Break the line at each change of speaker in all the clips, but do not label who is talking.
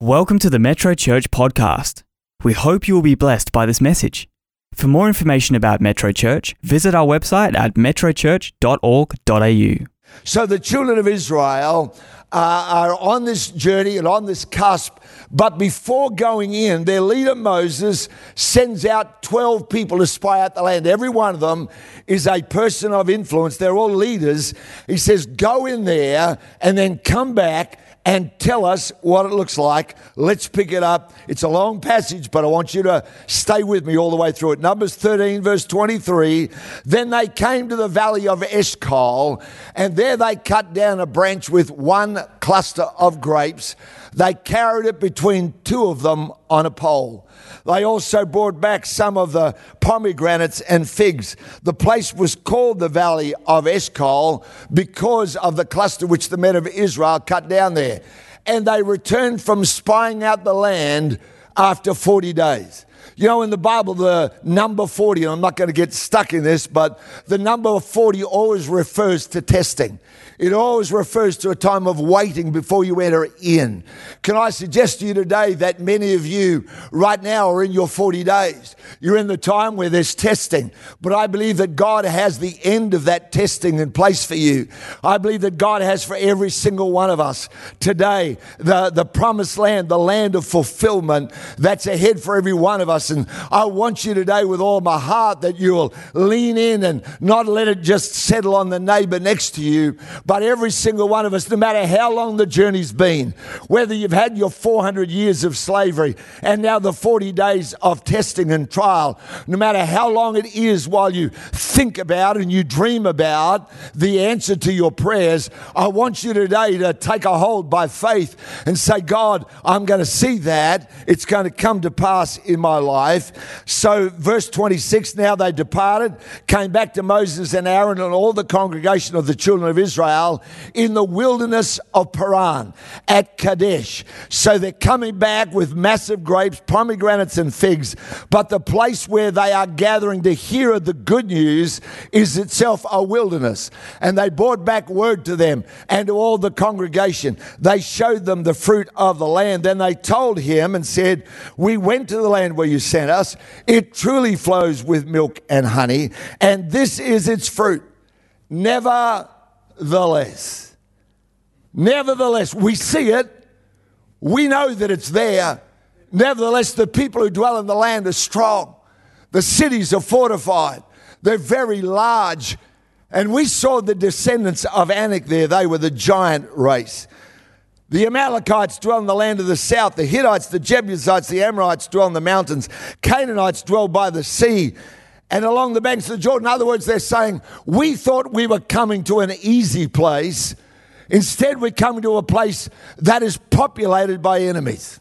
Welcome to the Metro Church podcast. We hope you will be blessed by this message. For more information about Metro Church, visit our website at metrochurch.org.au.
So the children of Israel uh, are on this journey and on this cusp. But before going in, their leader Moses sends out 12 people to spy out the land. Every one of them is a person of influence. They're all leaders. He says, Go in there and then come back and tell us what it looks like. Let's pick it up. It's a long passage, but I want you to stay with me all the way through it. Numbers 13, verse 23. Then they came to the valley of Eshcol, and there they cut down a branch with one cluster of grapes. They carried it between two of them on a pole. They also brought back some of the pomegranates and figs. The place was called the Valley of Eshcol because of the cluster which the men of Israel cut down there. And they returned from spying out the land after 40 days. You know, in the Bible, the number 40, and I'm not going to get stuck in this, but the number 40 always refers to testing. It always refers to a time of waiting before you enter in. Can I suggest to you today that many of you right now are in your 40 days? You're in the time where there's testing, but I believe that God has the end of that testing in place for you. I believe that God has for every single one of us today the, the promised land, the land of fulfillment that's ahead for every one of us. And I want you today with all my heart that you will lean in and not let it just settle on the neighbor next to you, but every single one of us, no matter how long the journey's been, whether you've had your 400 years of slavery and now the 40 days of testing and trial, no matter how long it is while you think about and you dream about the answer to your prayers, I want you today to take a hold by faith and say, God, I'm going to see that. It's going to come to pass in my life. So, verse 26 now they departed, came back to Moses and Aaron and all the congregation of the children of Israel in the wilderness of Paran at Kadesh. So they're coming back with massive grapes, pomegranates, and figs. But the place where they are gathering to hear the good news is itself a wilderness. And they brought back word to them and to all the congregation. They showed them the fruit of the land. Then they told him and said, We went to the land where you sent us. It truly flows with milk and honey, and this is its fruit. Never Nevertheless, nevertheless, we see it, we know that it's there. Nevertheless, the people who dwell in the land are strong, the cities are fortified, they're very large. And we saw the descendants of Anak there, they were the giant race. The Amalekites dwell in the land of the south. The Hittites, the Jebusites, the Amorites dwell in the mountains. Canaanites dwell by the sea and along the banks of the Jordan. In other words, they're saying, We thought we were coming to an easy place. Instead, we're coming to a place that is populated by enemies.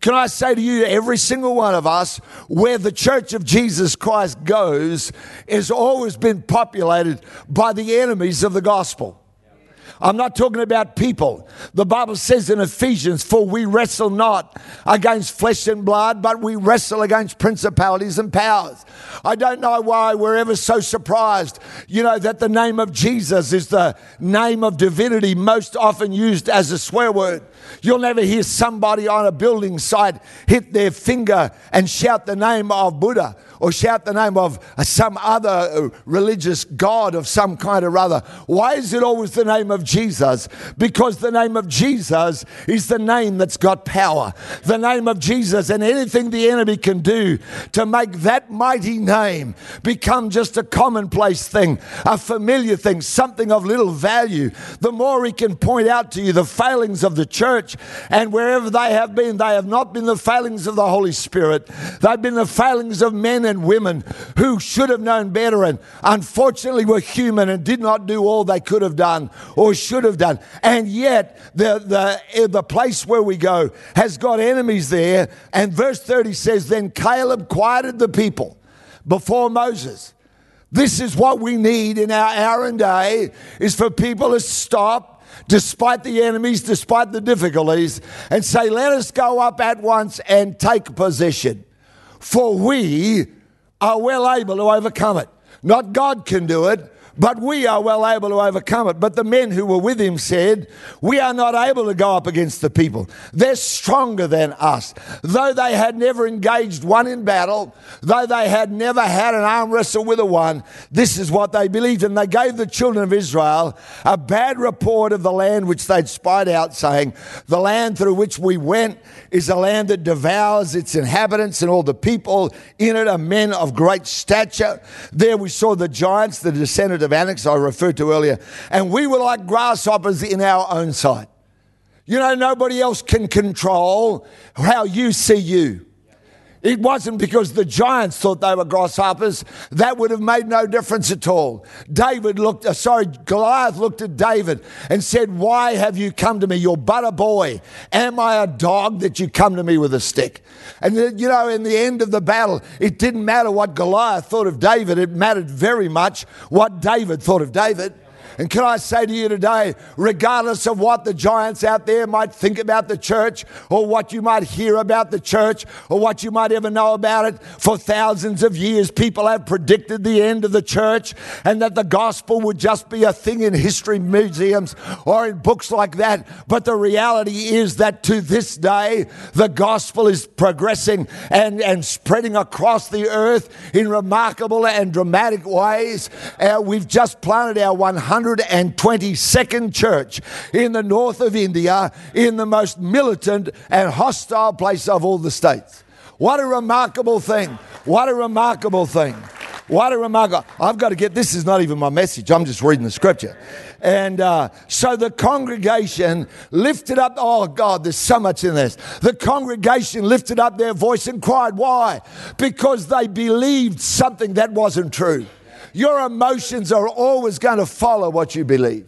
Can I say to you, every single one of us, where the church of Jesus Christ goes, has always been populated by the enemies of the gospel. I'm not talking about people. The Bible says in Ephesians, For we wrestle not against flesh and blood, but we wrestle against principalities and powers. I don't know why we're ever so surprised, you know, that the name of Jesus is the name of divinity most often used as a swear word. You'll never hear somebody on a building site hit their finger and shout the name of Buddha or shout the name of some other uh, religious god of some kind or other. Why is it always the name of Jesus? Because the name of Jesus is the name that's got power. The name of Jesus and anything the enemy can do to make that mighty name become just a commonplace thing, a familiar thing, something of little value. The more he can point out to you the failings of the church and wherever they have been, they have not been the failings of the Holy Spirit. They've been the failings of men and women who should have known better and unfortunately were human and did not do all they could have done or should have done. And yet, the, the, eh, the place where we go has got enemies there. And verse 30 says, Then Caleb quieted the people before Moses. This is what we need in our hour and day is for people to stop despite the enemies, despite the difficulties, and say, Let us go up at once and take possession. For we are well able to overcome it. Not God can do it, but we are well able to overcome it. But the men who were with him said, We are not able to go up against the people. They're stronger than us. Though they had never engaged one in battle, though they had never had an arm wrestle with a one, this is what they believed. And they gave the children of Israel a bad report of the land which they'd spied out, saying, The land through which we went is a land that devours its inhabitants, and all the people in it are men of great stature. There we saw the giants, the descendant of Anak I referred to earlier, and we were like grasshoppers in our own sight. You know, nobody else can control how you see you. It wasn't because the giants thought they were grasshoppers. That would have made no difference at all. David looked, uh, sorry, Goliath looked at David and said, Why have you come to me? You're but a boy. Am I a dog that you come to me with a stick? And, you know, in the end of the battle, it didn't matter what Goliath thought of David. It mattered very much what David thought of David. And can I say to you today, regardless of what the giants out there might think about the church, or what you might hear about the church, or what you might ever know about it, for thousands of years, people have predicted the end of the church and that the gospel would just be a thing in history museums or in books like that. But the reality is that to this day, the gospel is progressing and, and spreading across the earth in remarkable and dramatic ways. Uh, we've just planted our 100 122nd church in the north of India, in the most militant and hostile place of all the states. What a remarkable thing! What a remarkable thing! What a remarkable. I've got to get this, is not even my message, I'm just reading the scripture. And uh, so the congregation lifted up, oh God, there's so much in this. The congregation lifted up their voice and cried. Why? Because they believed something that wasn't true. Your emotions are always going to follow what you believe.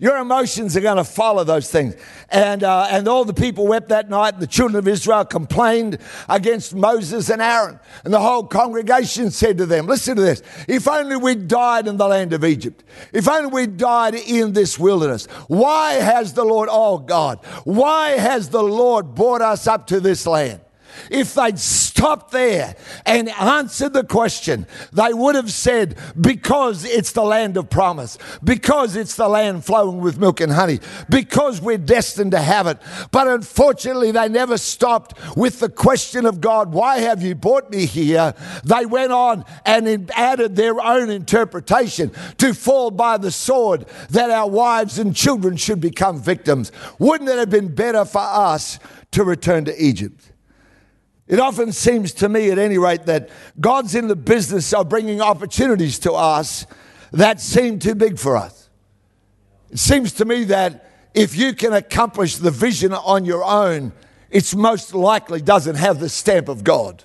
Your emotions are going to follow those things. And, uh, and all the people wept that night. The children of Israel complained against Moses and Aaron. And the whole congregation said to them, Listen to this. If only we died in the land of Egypt. If only we died in this wilderness. Why has the Lord, oh God, why has the Lord brought us up to this land? If they'd stopped there and answered the question, they would have said, Because it's the land of promise, because it's the land flowing with milk and honey, because we're destined to have it. But unfortunately, they never stopped with the question of God, Why have you brought me here? They went on and added their own interpretation to fall by the sword that our wives and children should become victims. Wouldn't it have been better for us to return to Egypt? It often seems to me, at any rate, that God's in the business of bringing opportunities to us that seem too big for us. It seems to me that if you can accomplish the vision on your own, it's most likely doesn't have the stamp of God.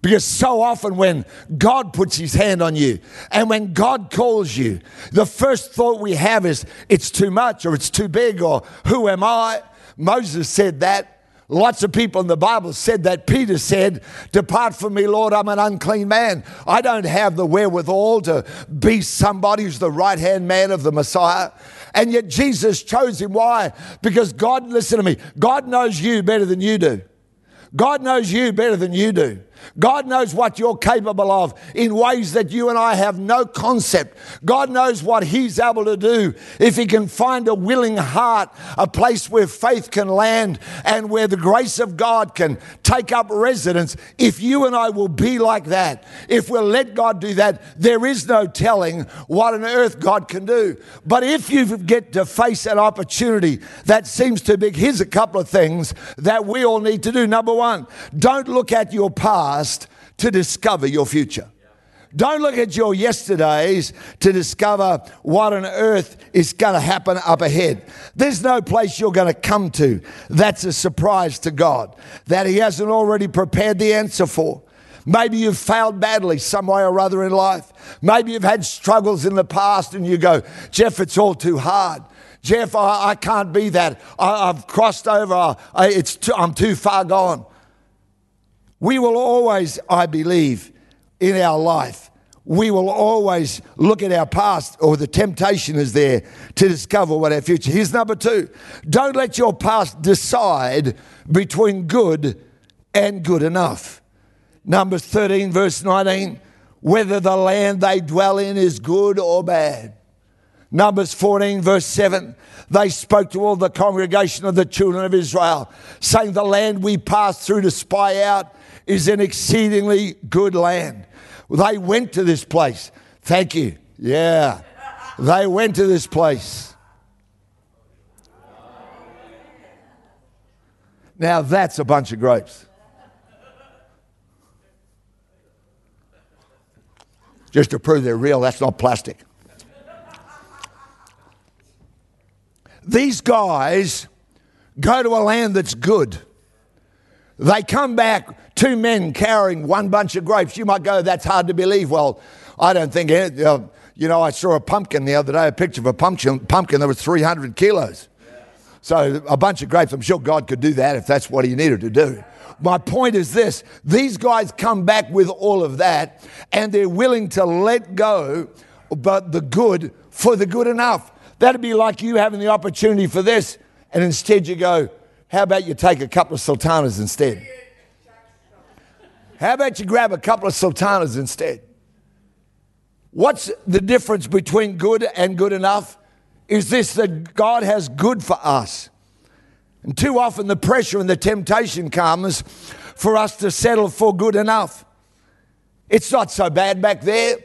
Because so often when God puts his hand on you and when God calls you, the first thought we have is, it's too much or it's too big or who am I? Moses said that. Lots of people in the Bible said that. Peter said, Depart from me, Lord, I'm an unclean man. I don't have the wherewithal to be somebody who's the right hand man of the Messiah. And yet Jesus chose him. Why? Because God, listen to me, God knows you better than you do. God knows you better than you do. God knows what you're capable of in ways that you and I have no concept. God knows what He's able to do if He can find a willing heart, a place where faith can land and where the grace of God can take up residence. If you and I will be like that, if we'll let God do that, there is no telling what on earth God can do. But if you get to face an opportunity that seems too big, here's a couple of things that we all need to do. Number one, don't look at your past past to discover your future. Don't look at your yesterdays to discover what on earth is going to happen up ahead. There's no place you're going to come to that's a surprise to God that He hasn't already prepared the answer for. Maybe you've failed badly some way or other in life. Maybe you've had struggles in the past and you go, Geoff, it's all too hard. Geoff, I, I can't be that. I, have crossed over. I, it's too, I'm too far gone. We will always, I believe, in our life, we will always look at our past or the temptation is there to discover what our future. Here's number two. Don't let your past decide between good and good enough. Numbers 13, verse 19. whether the land they dwell in is good or bad. Numbers 14, verse 7. They spoke to all the congregation of the children of Israel, saying, The land we passed through to spy out is an exceedingly good land. They went to this place. Thank you. Yeah. They went to this place. Now that's a bunch of grapes. Just to prove they're real, that's not plastic. These guys go to a land that's good. They come back, two men carrying one bunch of grapes. You might go, that's hard to believe. Well, I don't think, it, uh, you know, I saw a pumpkin the other day, a picture of a pumpkin, pumpkin that was 300 kilos. So a bunch of grapes, I'm sure God could do that if that's what he needed to do. My point is this these guys come back with all of that and they're willing to let go but the good for the good enough. That'd be like you having the opportunity for this, and instead you go, How about you take a couple of sultanas instead? How about you grab a couple of sultanas instead? What's the difference between good and good enough? Is this that God has good for us. And too often the pressure and the temptation comes for us to settle for good enough. It's not so bad back there.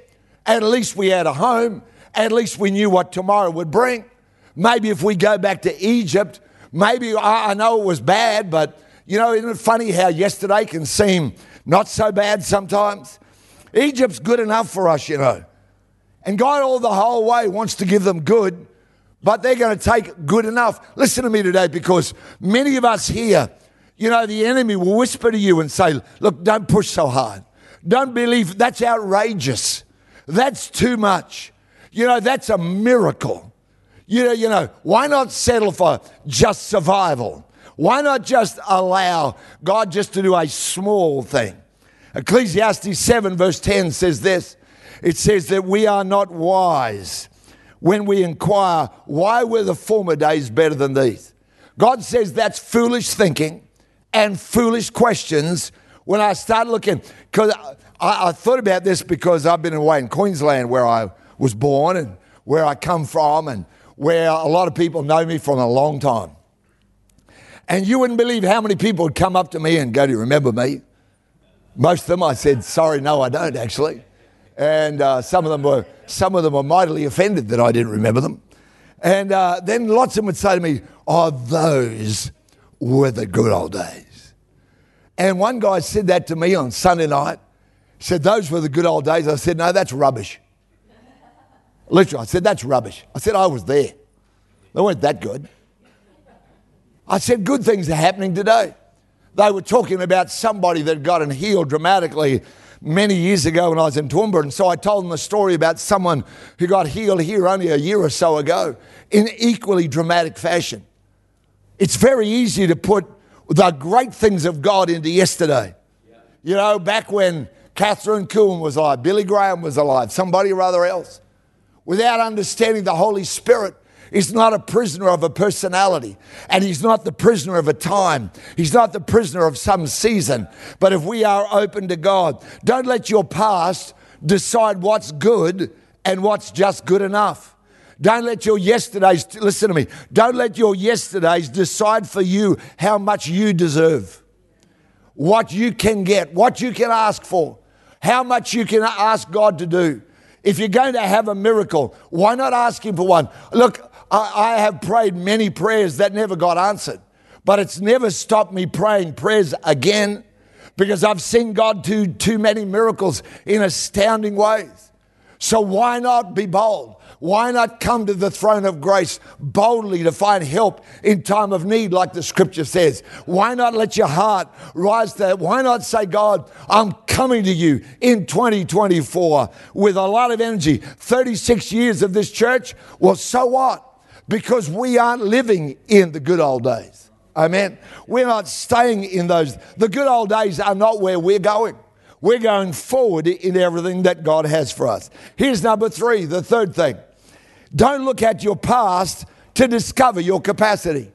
At least we had a home. At least we knew what tomorrow would bring. Maybe if we go back to Egypt, maybe I, know it was bad, but you know, isn't it funny how yesterday can seem not so bad sometimes? Egypt's good enough for us, you know. And God, all the whole way, wants to give them good, but they're going to take good enough. Listen to me today because many of us here, you know, the enemy will whisper to you and say, Look, don't push so hard. Don't believe that's outrageous. That's too much. You know, that's a miracle. You know, you know, why not settle for just survival? Why not just allow God just to do a small thing? Ecclesiastes 7, verse 10 says this it says that we are not wise when we inquire, why were the former days better than these? God says that's foolish thinking and foolish questions when I start looking. Because I, I, thought about this because I've been away in Queensland where I was born and where I come from and where a lot of people know me from a long time. And you wouldn't believe how many people would come up to me and go, Do you remember me? Most of them I said, Sorry, no, I don't actually. And uh, some, of them were, some of them were mightily offended that I didn't remember them. And uh, then lots of them would say to me, Oh, those were the good old days. And one guy said that to me on Sunday night. Said, Those were the good old days. I said, No, that's rubbish. Literally, I said, That's rubbish. I said, I was there. They weren't that good. I said, Good things are happening today. They were talking about somebody that got and healed dramatically many years ago when I was in Toowoomba. And so I told them a story about someone who got healed here only a year or so ago in equally dramatic fashion. It's very easy to put the great things of God into yesterday. You know, back when Kathryn Kuhlman was alive, Billy Graham was alive, somebody or other else without understanding the Holy Spirit is not a prisoner of a personality and he's not the prisoner of a time. He's not the prisoner of some season. But if we are open to God, don't let your past decide what's good and what's just good enough. Don't let your yesterdays, listen to me, don't let your yesterdays decide for you how much you deserve, what you can get, what you can ask for, how much you can ask God to do. If you're going to have a miracle, why not ask Him for one? Look, I, I have prayed many prayers that never got answered, but it's never stopped me praying prayers again because I've seen God do too many miracles in astounding ways. So why not be bold? Why not come to the throne of grace boldly to find help in time of need, like the scripture says? Why not let your heart rise there? Why not say, God, I'm coming to you in 2024 with a lot of energy? 36 years of this church? Well, so what? Because we aren't living in the good old days. Amen. We're not staying in those. The good old days are not where we're going. We're going forward in everything that God has for us. Here's number three, the third thing. Don't look at your past to discover your capacity.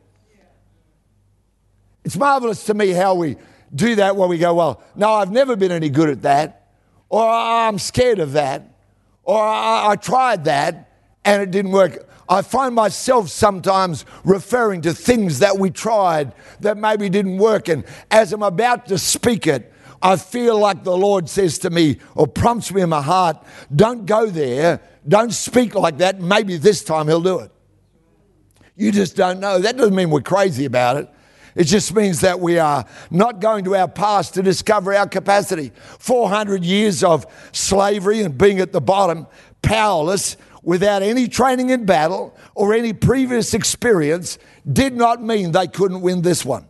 It's marvelous to me how we do that where we go, well, no, I've never been any good at that. or I'm scared of that, or I, I tried that and it didn't work. I find myself sometimes referring to things that we tried that maybe didn't work. And as I'm about to speak it, I feel like the Lord says to me or prompts me in my heart, don't go there, don't speak like that. Maybe this time He'll do it. You just don't know. That doesn't mean we're crazy about it. It just means that we are not going to our past to discover our capacity. 400 years of slavery and being at the bottom, powerless, without any training in battle or any previous experience, did not mean they couldn't win this one.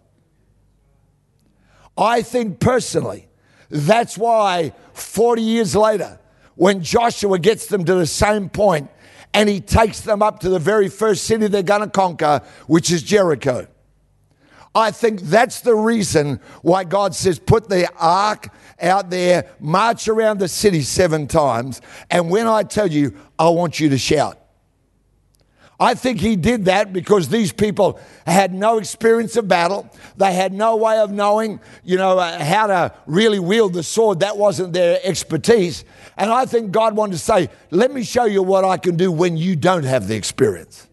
I think personally, that's why 40 years later, when Joshua gets them to the same point and he takes them up to the very first city they're going to conquer, which is Jericho. I think that's the reason why God says, put the ark out there, march around the city seven times, and when I tell you, I want you to shout. I think he did that because these people had no experience of battle. They had no way of knowing, you know, uh, how to really wield the sword. That wasn't their expertise. And I think God wanted to say, let me show you what I can do when you don't have the experience.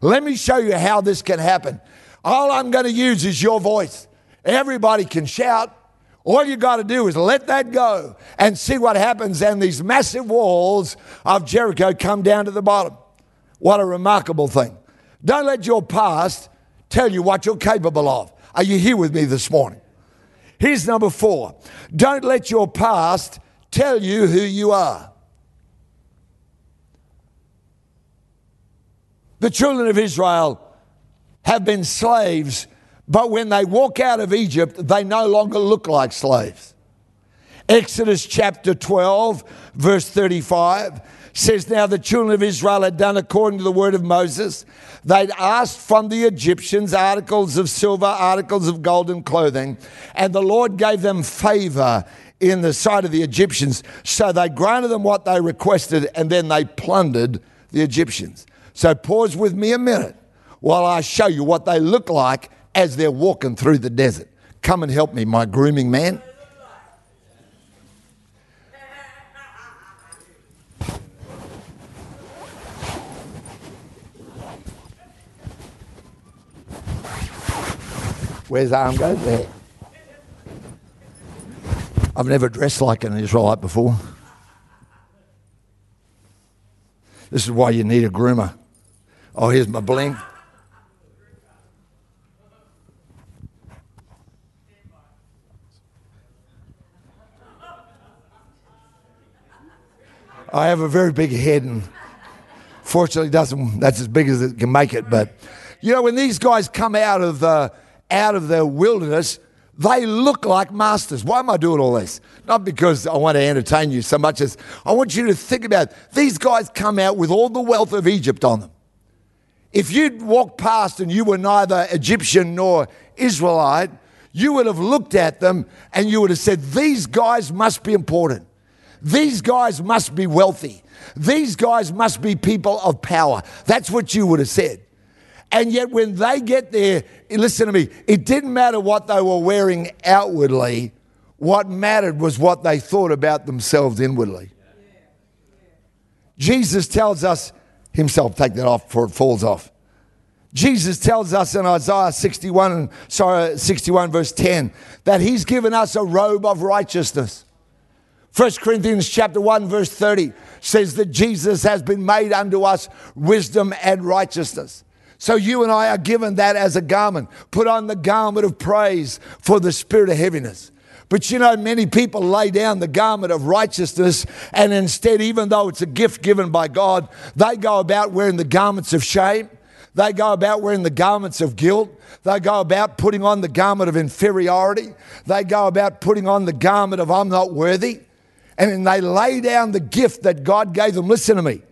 Let me show you how this can happen. All I'm going to use is your voice. Everybody can shout. All you got to do is let that go and see what happens. And these massive walls of Jericho come down to the bottom. What a remarkable thing. Don't let your past tell you what you're capable of. Are you here with me this morning? Here's number four. Don't let your past tell you who you are. The children of Israel have been slaves, but when they walk out of Egypt, they no longer look like slaves. Exodus chapter 12, verse 35 says, Now the children of Israel had done according to the word of Moses. They'd asked from the Egyptians articles of silver, articles of gold and clothing, and the Lord gave them favor in the sight of the Egyptians. So they granted them what they requested, and then they plundered the Egyptians. So pause with me a minute while I show you what they look like as they're walking through the desert. Come and help me, my grooming man. Where's arm go? There. I've never dressed like an Israelite before. This is why you need a groomer. Oh, here's my bling. I have a very big head, and fortunately, doesn't that's as big as it can make it. But you know, when these guys come out of the out of the wilderness, they look like masters. Why am I doing all this? Not because I want to entertain you so much as I want you to think about these guys come out with all the wealth of Egypt on them. If you'd walked past and you were neither Egyptian nor Israelite, you would have looked at them and you would have said, These guys must be important. These guys must be wealthy. These guys must be people of power. That's what you would have said. And yet, when they get there, listen to me, it didn't matter what they were wearing outwardly. What mattered was what they thought about themselves inwardly. Jesus tells us himself, take that off before it falls off. Jesus tells us in Isaiah 61, sorry, 61 verse 10 that he's given us a robe of righteousness. 1 Corinthians chapter 1 verse 30 says that Jesus has been made unto us wisdom and righteousness. So you and I are given that as a garment. Put on the garment of praise for the spirit of heaviness. But you know, many people lay down the garment of righteousness, and instead, even though it's a gift given by God, they go about wearing the garments of shame. They go about wearing the garments of guilt. They go about putting on the garment of inferiority. They go about putting on the garment of I'm not worthy and then they lay down the gift that God gave them. Listen to me.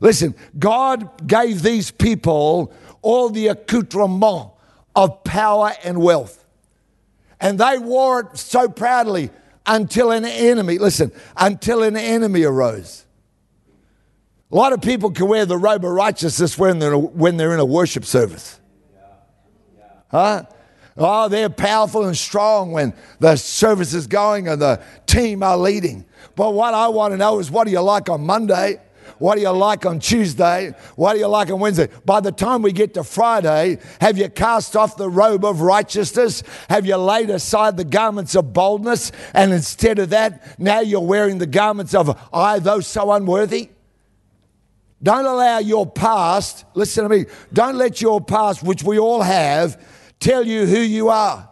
Listen, God gave these people all the accoutrement of power and wealth. And they wore it so proudly until an enemy, listen, until an enemy arose. A lot of people can wear the robe of righteousness when they're, when they're in a worship service. Huh? Oh, they're powerful and strong when the service is going and the team are leading. But what I want to know is what do you like on Monday? What do you like on Tuesday? What do you like on Wednesday? By the time we get to Friday, have you cast off the robe of righteousness? Have you laid aside the garments of boldness? And instead of that, now you're wearing the garments of I, though so unworthy? Don't allow your past, listen to me, don't let your past, which we all have, tell you who you are.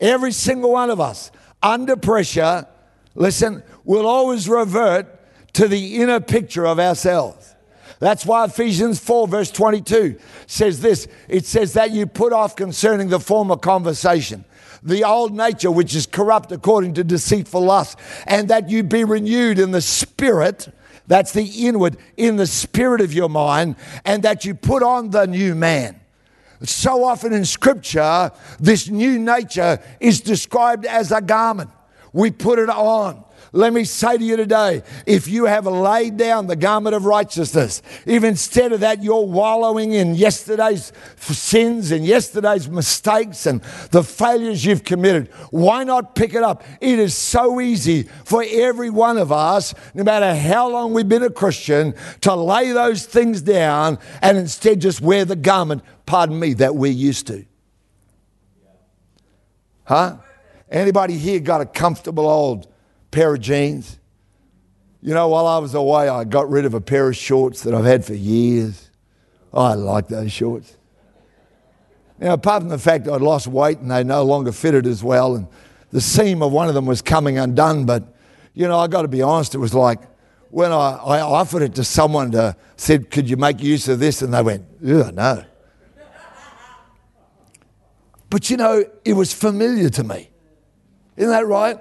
Every single one of us, under pressure, listen, we'll always revert to the inner picture of ourselves. That's why Ephesians 4, verse 22 says this it says that you put off concerning the former conversation the old nature which is corrupt according to deceitful lust, and that you be renewed in the spirit. That's the inward, in the spirit of your mind, and that you put on the new man. So often in Scripture, this new nature is described as a garment. We put it on. Let me say to you today if you have laid down the garment of righteousness, if instead of that you're wallowing in yesterday's sins and yesterday's mistakes and the failures you've committed, why not pick it up? It is so easy for every one of us, no matter how long we've been a Christian, to lay those things down and instead just wear the garment, pardon me, that we're used to. Huh? Anybody here got a comfortable old pair of jeans. You know, while I was away, I got rid of a pair of shorts that I've had for years. Oh, I like those shorts. Now, apart from the fact I'd lost weight and they no longer fitted as well, and the seam of one of them was coming undone, but you know, I got to be honest, it was like when I, I offered it to someone to said, Could you make use of this? And they went, Yeah, no. But you know, it was familiar to me. Isn't that right?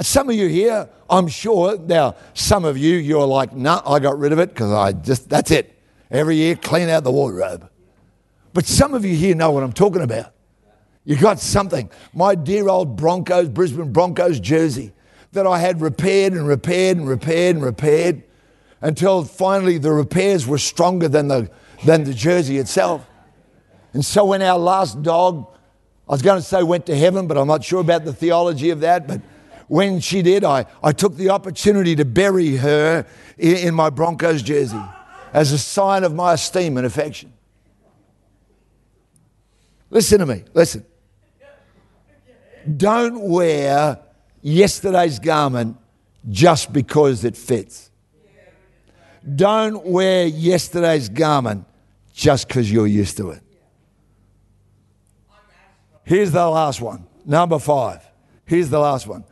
Some of you here, I'm sure, now, some of you, you're like, nah, I got rid of it because I just, that's it. Every year, clean out the wardrobe. But some of you here know what I'm talking about. You got something. My dear old Broncos, Brisbane Broncos jersey that I had repaired and repaired and repaired and repaired until finally the repairs were stronger than the, than the jersey itself. And so when our last dog, I was going to say went to heaven, but I'm not sure about the theology of that, but when she did, I, I took the opportunity to bury her in, in my Broncos jersey as a sign of my esteem and affection. Listen to me, listen. Don't wear yesterday's garment just because it fits. Don't wear yesterday's garment just because you're used to it. Here's the last one, number five. Here's the last one.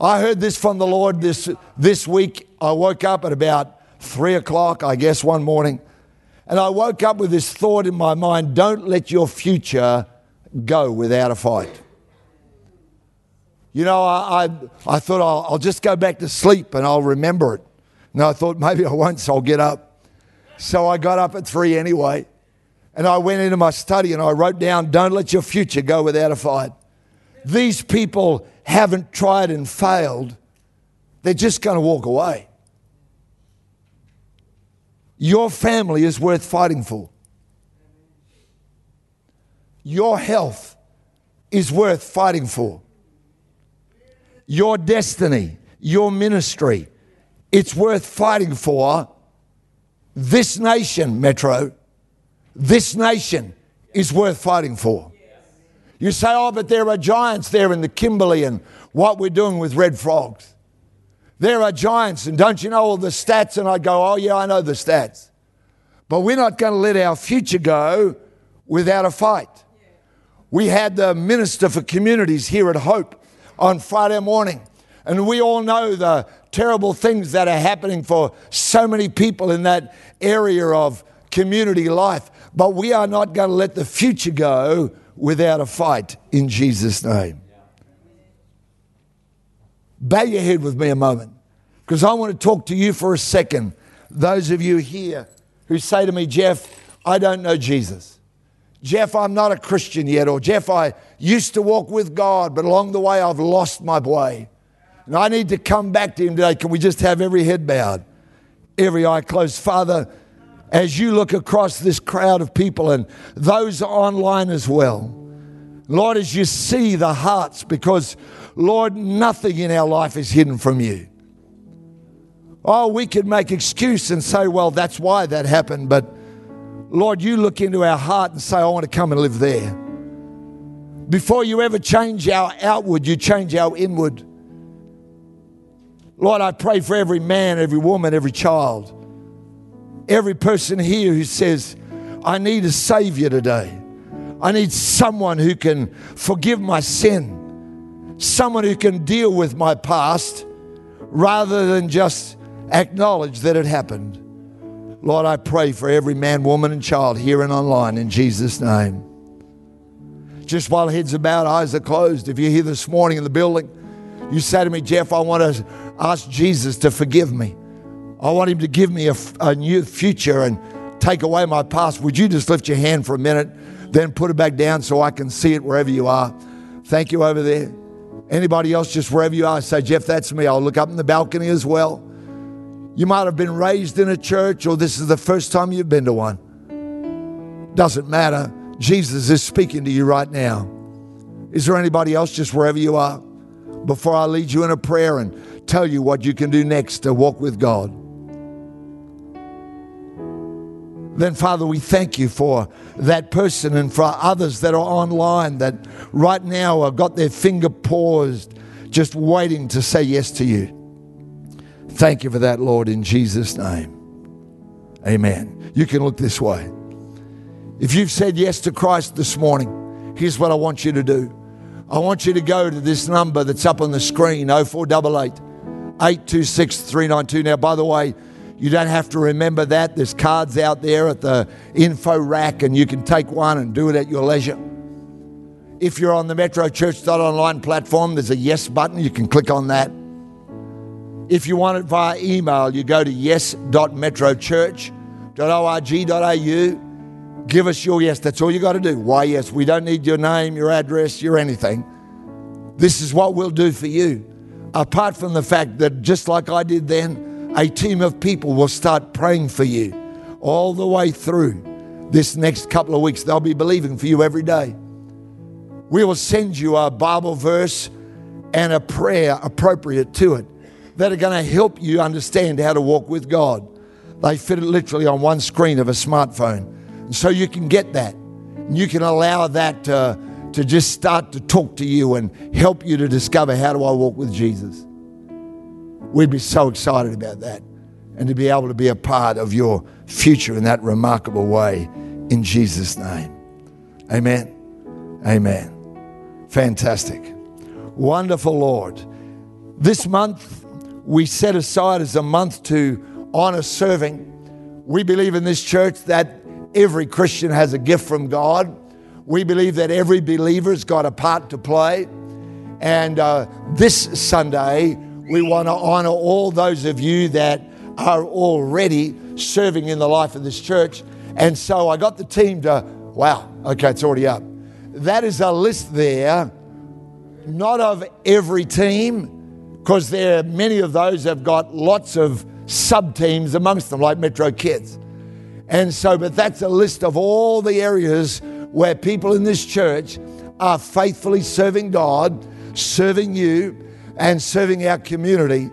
I heard this from the Lord this, this week. I woke up at about three o'clock, I guess, one morning, and I woke up with this thought in my mind don't let your future go without a fight. You know, I, I, I thought I'll, I'll just go back to sleep and I'll remember it. And I thought maybe I won't, so I'll get up. So I got up at three anyway. And I went into my study and I wrote down, Don't let your future go without a fight. These people haven't tried and failed, they're just going to walk away. Your family is worth fighting for. Your health is worth fighting for. Your destiny, your ministry, it's worth fighting for. This nation, Metro, this nation is worth fighting for. You say, oh, but there are giants there in the Kimberley and what we're doing with red frogs. There are giants, and don't you know all the stats? And I go, oh, yeah, I know the stats. But we're not going to let our future go without a fight. We had the Minister for Communities here at Hope on Friday morning, and we all know the terrible things that are happening for so many people in that area of community life. But we are not going to let the future go without a fight in Jesus' name. Bow your head with me a moment because I want to talk to you for a second. Those of you here who say to me, Geoff, I don't know Jesus. Geoff, I'm not a Christian yet. Or Geoff, I used to walk with God, but along the way I've lost my way. And I need to come back to Him today. Can we just have every head bowed, every eye closed? Father, as you look across this crowd of people and those online as well, Lord, as you see the hearts, because, Lord, nothing in our life is hidden from you. Oh, we could make excuse and say, well, that's why that happened. But Lord, you look into our heart and say, I want to come and live there. Before you ever change our outward, you change our inward. Lord, I pray for every man, every woman, every child, every person here who says, I need a Savior today. I need someone who can forgive my sin, someone who can deal with my past rather than just acknowledge that it happened. Lord, I pray for every man, woman, and child here and online in Jesus' name. Just while heads are bowed, eyes are closed, if you're here this morning in the building, you say to me, Geoff, I want to ask Jesus to forgive me. I want him to give me a, a new future and take away my past. Would you just lift your hand for a minute, then put it back down so I can see it wherever you are? Thank you over there. Anybody else, just wherever you are, say, Geoff, that's me. I'll look up in the balcony as well. You might have been raised in a church, or this is the first time you've been to one. Doesn't matter. Jesus is speaking to you right now. Is there anybody else, just wherever you are? Before I lead you in a prayer and tell you what you can do next to walk with God. Then, Father, we thank you for that person and for others that are online that right now have got their finger paused, just waiting to say yes to you. Thank you for that, Lord, in Jesus' name. Amen. You can look this way. If you've said yes to Christ this morning, here's what I want you to do. I want you to go to this number that's up on the screen 0488 826 392. Now, by the way, you don't have to remember that. There's cards out there at the info rack, and you can take one and do it at your leisure. If you're on the metrochurch.online platform, there's a yes button. You can click on that. If you want it via email, you go to yes.metrochurch.org.au. Give us your yes. That's all you got to do. Why yes? We don't need your name, your address, your anything. This is what we'll do for you. Apart from the fact that, just like I did then, a team of people will start praying for you all the way through this next couple of weeks. They'll be believing for you every day. We will send you a Bible verse and a prayer appropriate to it that are going to help you understand how to walk with God. They fit it literally on one screen of a smartphone. And so you can get that. You can allow that to, to just start to talk to you and help you to discover how do I walk with Jesus. We'd be so excited about that and to be able to be a part of your future in that remarkable way in Jesus' name. Amen. Amen. Fantastic. Wonderful Lord. This month, we set aside as a month to honor serving. We believe in this church that every Christian has a gift from God. We believe that every believer's got a part to play. And uh, this Sunday, we want to honor all those of you that are already serving in the life of this church. And so I got the team to, wow, okay, it's already up. That is a list there, not of every team, because there are many of those have got lots of sub teams amongst them, like Metro Kids. And so, but that's a list of all the areas where people in this church are faithfully serving God, serving you, and serving our community